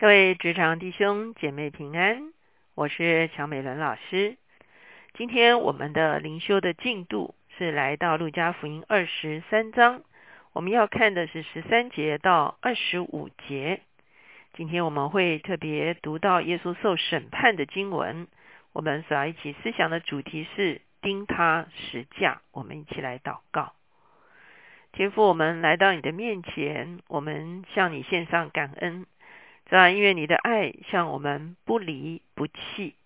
各位职场弟兄姐妹平安，我是乔美伦老师。今天我们的灵修的进度是来到路加福音二十三章，我们要看的是十三节到二十五节。今天我们会特别读到耶稣受审判的经文，我们所要一起思想的主题是钉他十架。我们一起来祷告，天父，我们来到你的面前，我们向你献上感恩。主啊，因为你的爱向我们不离不弃，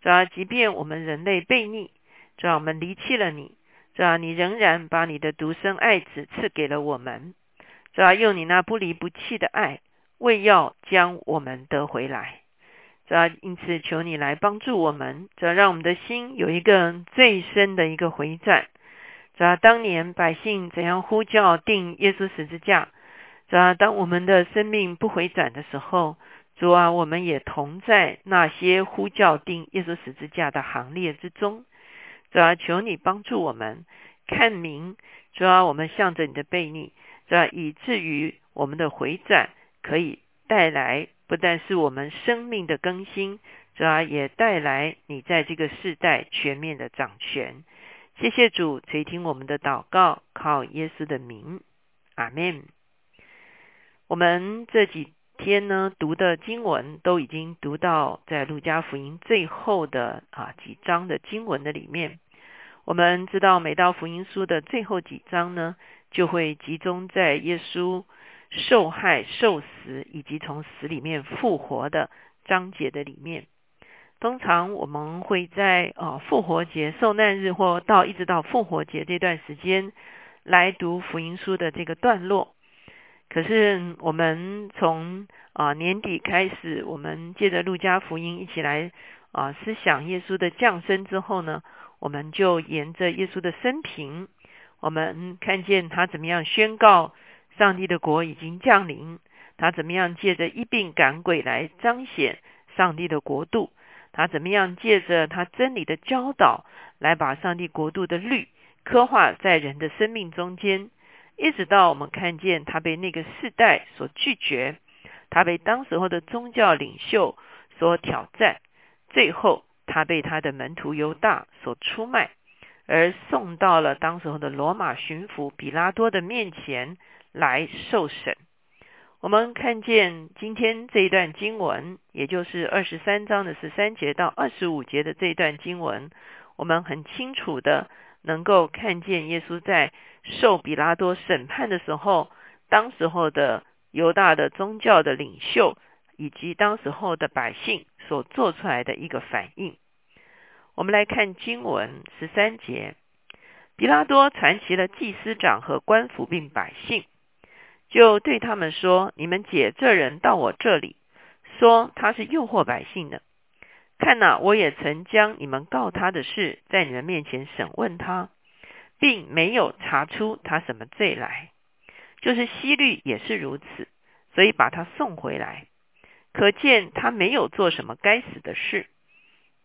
主啊，即便我们人类悖逆，主啊，我们离弃了你，主啊，你仍然把你的独生爱子赐给了我们，主啊，用你那不离不弃的爱，为要将我们得回来，主啊，因此求你来帮助我们，主啊，让我们的心有一个最深的一个回转，主啊，当年百姓怎样呼叫定耶稣十字架。主啊，当我们的生命不回转的时候，主啊，我们也同在那些呼叫定耶稣十字架的行列之中。主啊，求你帮助我们看明，主啊，我们向着你的背逆，主啊，以至于我们的回转可以带来不但是我们生命的更新，主啊，也带来你在这个世代全面的掌权。谢谢主垂听我们的祷告，靠耶稣的名，阿门。我们这几天呢读的经文都已经读到在路加福音最后的啊几章的经文的里面。我们知道每到福音书的最后几章呢，就会集中在耶稣受害、受死以及从死里面复活的章节的里面。通常我们会在啊复活节、受难日或到一直到复活节这段时间来读福音书的这个段落。可是我们从啊年底开始，我们借着路加福音一起来啊思想耶稣的降生之后呢，我们就沿着耶稣的生平，我们看见他怎么样宣告上帝的国已经降临，他怎么样借着一病赶鬼来彰显上帝的国度，他怎么样借着他真理的教导来把上帝国度的律刻画在人的生命中间。一直到我们看见他被那个世代所拒绝，他被当时候的宗教领袖所挑战，最后他被他的门徒犹大所出卖，而送到了当时候的罗马巡抚比拉多的面前来受审。我们看见今天这一段经文，也就是二十三章的十三节到二十五节的这一段经文，我们很清楚的。能够看见耶稣在受比拉多审判的时候，当时候的犹大的宗教的领袖以及当时候的百姓所做出来的一个反应。我们来看经文十三节，比拉多传齐了祭司长和官府并百姓，就对他们说：“你们解这人到我这里，说他是诱惑百姓的。”看呐，我也曾将你们告他的事在你们面前审问他，并没有查出他什么罪来。就是西律也是如此，所以把他送回来。可见他没有做什么该死的事，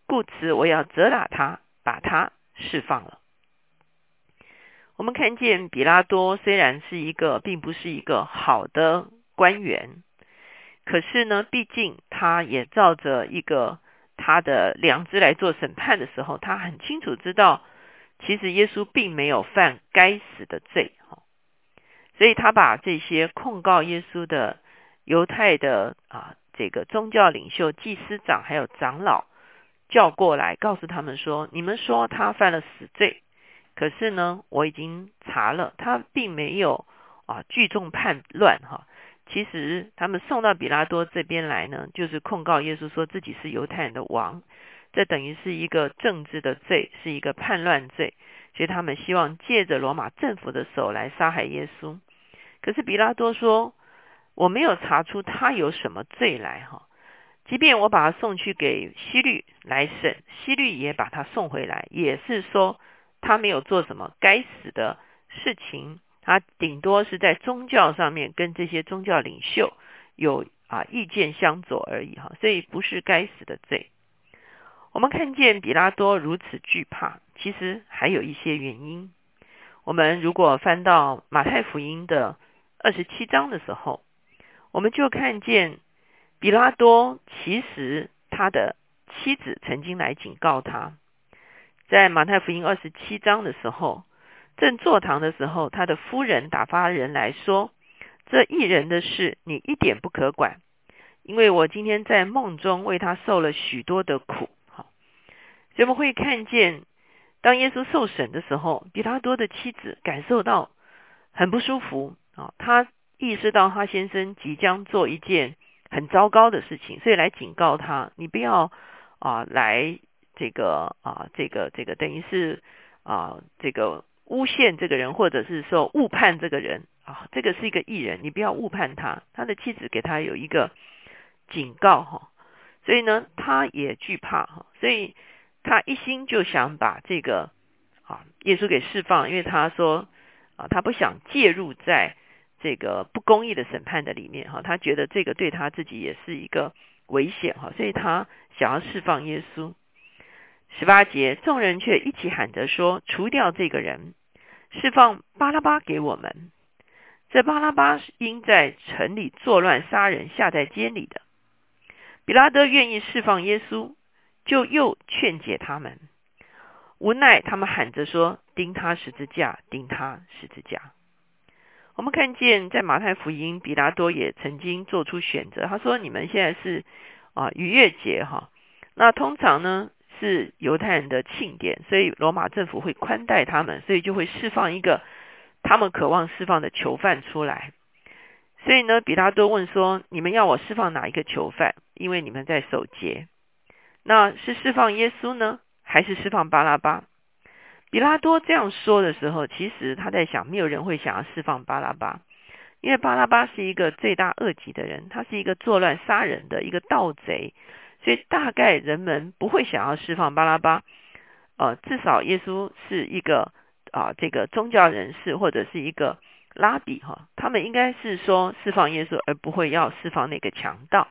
故此我要责打他，把他释放了。我们看见比拉多虽然是一个，并不是一个好的官员，可是呢，毕竟他也照着一个。他的良知来做审判的时候，他很清楚知道，其实耶稣并没有犯该死的罪，哈，所以他把这些控告耶稣的犹太的啊这个宗教领袖、祭司长还有长老叫过来，告诉他们说：你们说他犯了死罪，可是呢，我已经查了，他并没有啊聚众叛乱，哈。其实他们送到比拉多这边来呢，就是控告耶稣说自己是犹太人的王，这等于是一个政治的罪，是一个叛乱罪，所以他们希望借着罗马政府的手来杀害耶稣。可是比拉多说，我没有查出他有什么罪来哈，即便我把他送去给希律来审，希律也把他送回来，也是说他没有做什么该死的事情。他顶多是在宗教上面跟这些宗教领袖有啊意见相左而已哈，所以不是该死的罪。我们看见比拉多如此惧怕，其实还有一些原因。我们如果翻到马太福音的二十七章的时候，我们就看见比拉多其实他的妻子曾经来警告他，在马太福音二十七章的时候，正坐堂的时候，他的夫人打发人来说：“这一人的事，你一点不可管，因为我今天在梦中为他受了许多的苦。”好，所以我们会看见，当耶稣受审的时候，比拉多的妻子感受到很不舒服啊，他意识到他先生即将做一件。很糟糕的事情，所以来警告他，你不要啊来这个啊这个这个等于是啊这个诬陷这个人，或者是说误判这个人啊，这个是一个艺人，你不要误判他。他的妻子给他有一个警告哈，所以呢他也惧怕哈，所以他一心就想把这个啊耶稣给释放，因为他说啊他不想介入在。这个不公义的审判的里面哈，他觉得这个对他自己也是一个危险哈，所以他想要释放耶稣。十八节，众人却一起喊着说：“除掉这个人，释放巴拉巴给我们。”这巴拉巴是因在城里作乱杀人，下在监里的。比拉德愿意释放耶稣，就又劝解他们，无奈他们喊着说：“钉他十字架，钉他十字架。”我们看见在马太福音，比拉多也曾经做出选择。他说：“你们现在是啊逾越节哈，那通常呢是犹太人的庆典，所以罗马政府会宽待他们，所以就会释放一个他们渴望释放的囚犯出来。所以呢，比拉多问说：你们要我释放哪一个囚犯？因为你们在守节，那是释放耶稣呢，还是释放巴拉巴？”比拉多这样说的时候，其实他在想，没有人会想要释放巴拉巴，因为巴拉巴是一个罪大恶极的人，他是一个作乱杀人的一个盗贼，所以大概人们不会想要释放巴拉巴。呃，至少耶稣是一个啊，这个宗教人士或者是一个拉比哈，他们应该是说释放耶稣，而不会要释放那个强盗。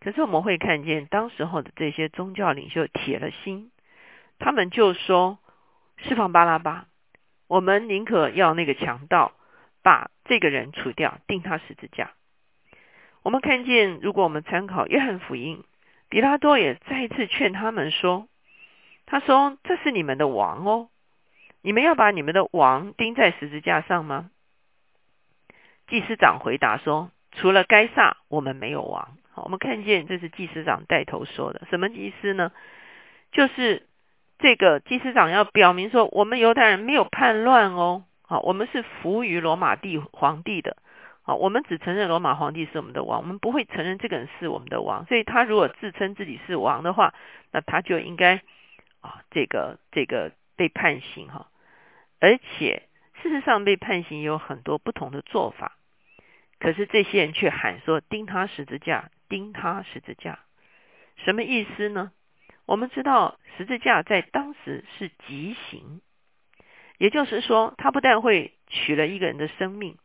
可是我们会看见，当时候的这些宗教领袖铁了心，他们就说。释放巴拉巴，我们宁可要那个强盗把这个人除掉，钉他十字架。我们看见，如果我们参考约翰福音，比拉多也再一次劝他们说：“他说这是你们的王哦，你们要把你们的王钉在十字架上吗？”祭司长回答说：“除了该撒，我们没有王。”好，我们看见这是祭司长带头说的。什么祭司呢？就是。这个祭司长要表明说，我们犹太人没有叛乱哦，好，我们是服于罗马帝皇帝的，啊，我们只承认罗马皇帝是我们的王，我们不会承认这个人是我们的王。所以他如果自称自己是王的话，那他就应该啊，这个这个被判刑哈。而且事实上被判刑有很多不同的做法，可是这些人却喊说钉他十字架，钉他十字架，什么意思呢？我们知道十字架在当时是极刑，也就是说，他不但会取了一个人的生命，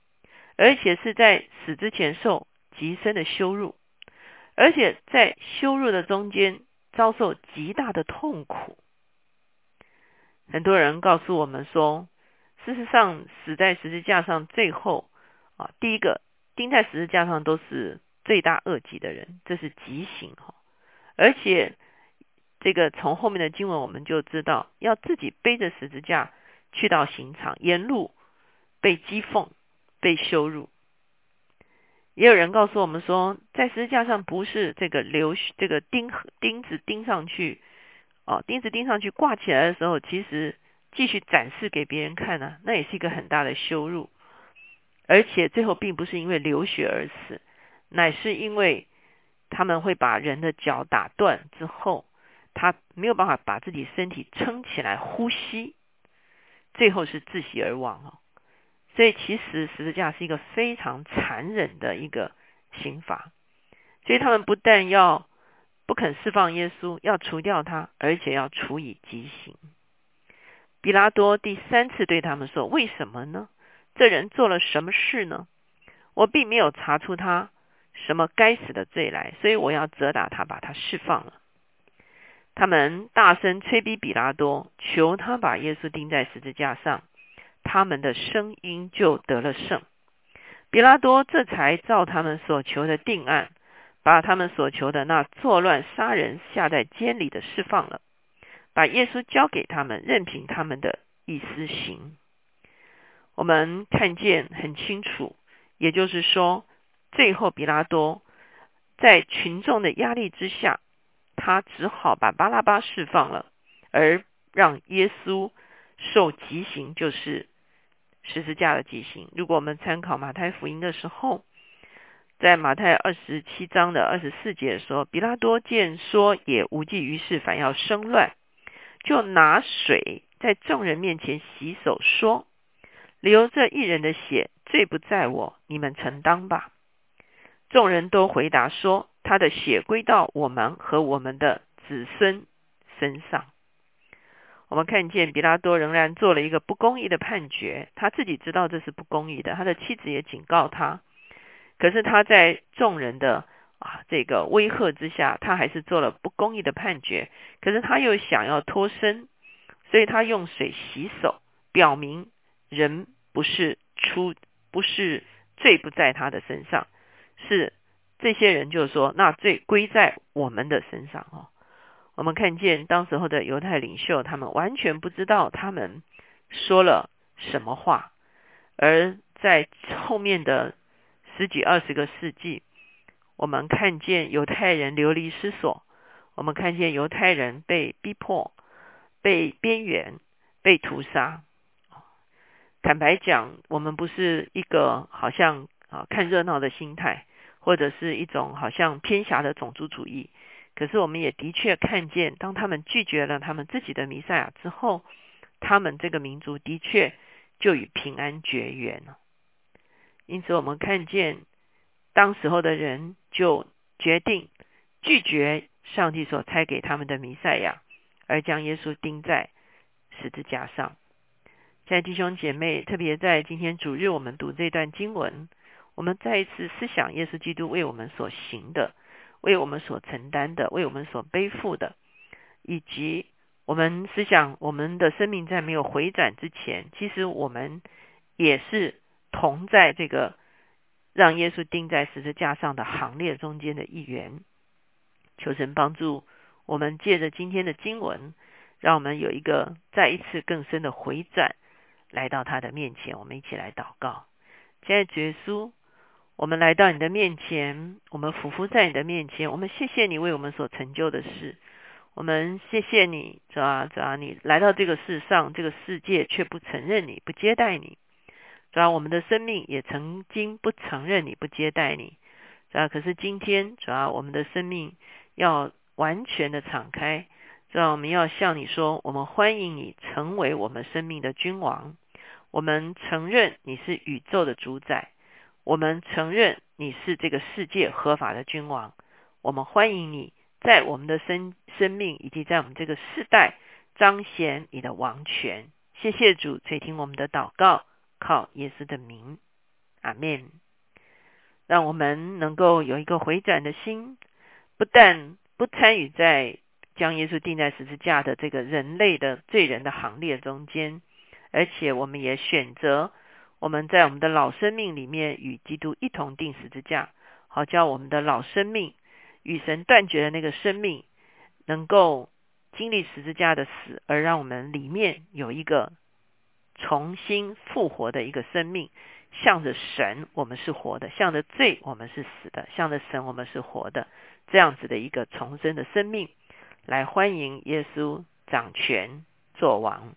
而且是在死之前受极深的羞辱，而且在羞辱的中间遭受极大的痛苦。很多人告诉我们说，事实上死在十字架上，最后啊，第一个钉在十字架上都是罪大恶极的人，这是极刑哈，而且。这个从后面的经文我们就知道，要自己背着十字架去到刑场，沿路被讥讽、被羞辱。也有人告诉我们说，在十字架上不是这个流这个钉钉子钉上去，哦，钉子钉上去挂起来的时候，其实继续展示给别人看呢，那也是一个很大的羞辱。而且最后并不是因为流血而死，乃是因为他们会把人的脚打断之后。他没有办法把自己身体撑起来呼吸，最后是窒息而亡哦。所以其实十字架是一个非常残忍的一个刑罚。所以他们不但要不肯释放耶稣，要除掉他，而且要处以极刑。比拉多第三次对他们说：“为什么呢？这人做了什么事呢？我并没有查出他什么该死的罪来，所以我要责打他，把他释放了。”他们大声催逼比拉多，求他把耶稣钉在十字架上。他们的声音就得了胜。比拉多这才照他们所求的定案，把他们所求的那作乱杀人下在监里的释放了，把耶稣交给他们，任凭他们的意思行。我们看见很清楚，也就是说，最后比拉多在群众的压力之下，他只好把巴拉巴释放了，而让耶稣受极刑，就是十字架的记刑。如果我们参考马太福音的时候，在马太二十七章的二十四节说，比拉多见说也无济于事，反要生乱，就拿水在众人面前洗手，说。流这一人的血，罪不在我，你们承担吧。众人都回答说：“他的血归到我们和我们的子孙身上。”我们看见比拉多仍然做了一个不公义的判决，他自己知道这是不公义的，他的妻子也警告他。可是他在众人的啊这个威吓之下，他还是做了不公义的判决。可是他又想要脱身，所以他用水洗手，表明。人不是出，不是罪不在他的身上，是这些人就说，那罪归在我们的身上哦。我们看见当时候的犹太领袖，他们完全不知道他们说了什么话，而在后面的十几二十个世纪，我们看见犹太人流离失所，我们看见犹太人被逼迫、被边缘、被屠杀。坦白讲，我们不是一个好像啊看热闹的心态，或者是一种好像偏狭的种族主义。可是我们也的确看见，当他们拒绝了他们自己的弥赛亚之后，他们这个民族的确就与平安绝缘了。因此，我们看见当时候的人就决定拒绝上帝所差给他们的弥赛亚，而将耶稣钉在十字架上。亲爱的弟兄姐妹，特别在今天主日，我们读这段经文，我们再一次思想耶稣基督为我们所行的，为我们所承担的，为我们所背负的，以及我们思想我们的生命在没有回转之前，其实我们也是同在这个让耶稣钉在十字架上的行列中间的一员。求神帮助我们，借着今天的经文，让我们有一个再一次更深的回转。来到他的面前，我们一起来祷告。亲爱的耶稣，我们来到你的面前，我们匍匐在你的面前，我们谢谢你为我们所成就的事。我们谢谢你，主啊，主啊，你来到这个世上，这个世界却不承认你，不接待你。主啊，我们的生命也曾经不承认你，不接待你。主啊，可是今天，主啊，我们的生命要完全的敞开。主啊，我们要向你说，我们欢迎你成为我们生命的君王。我们承认你是宇宙的主宰，我们承认你是这个世界合法的君王。我们欢迎你在我们的生生命以及在我们这个世代彰显你的王权。谢谢主垂听我们的祷告，靠耶稣的名，阿门。让我们能够有一个回转的心，不但不参与在将耶稣钉在十字架的这个人类的罪人的行列中间。而且我们也选择我们在我们的老生命里面与基督一同定十字架，好叫我们的老生命与神断绝的那个生命，能够经历十字架的死，而让我们里面有一个重新复活的一个生命，向着神我们是活的，向着罪我们是死的，向着神我们是活的，这样子的一个重生的生命，来欢迎耶稣掌权作王。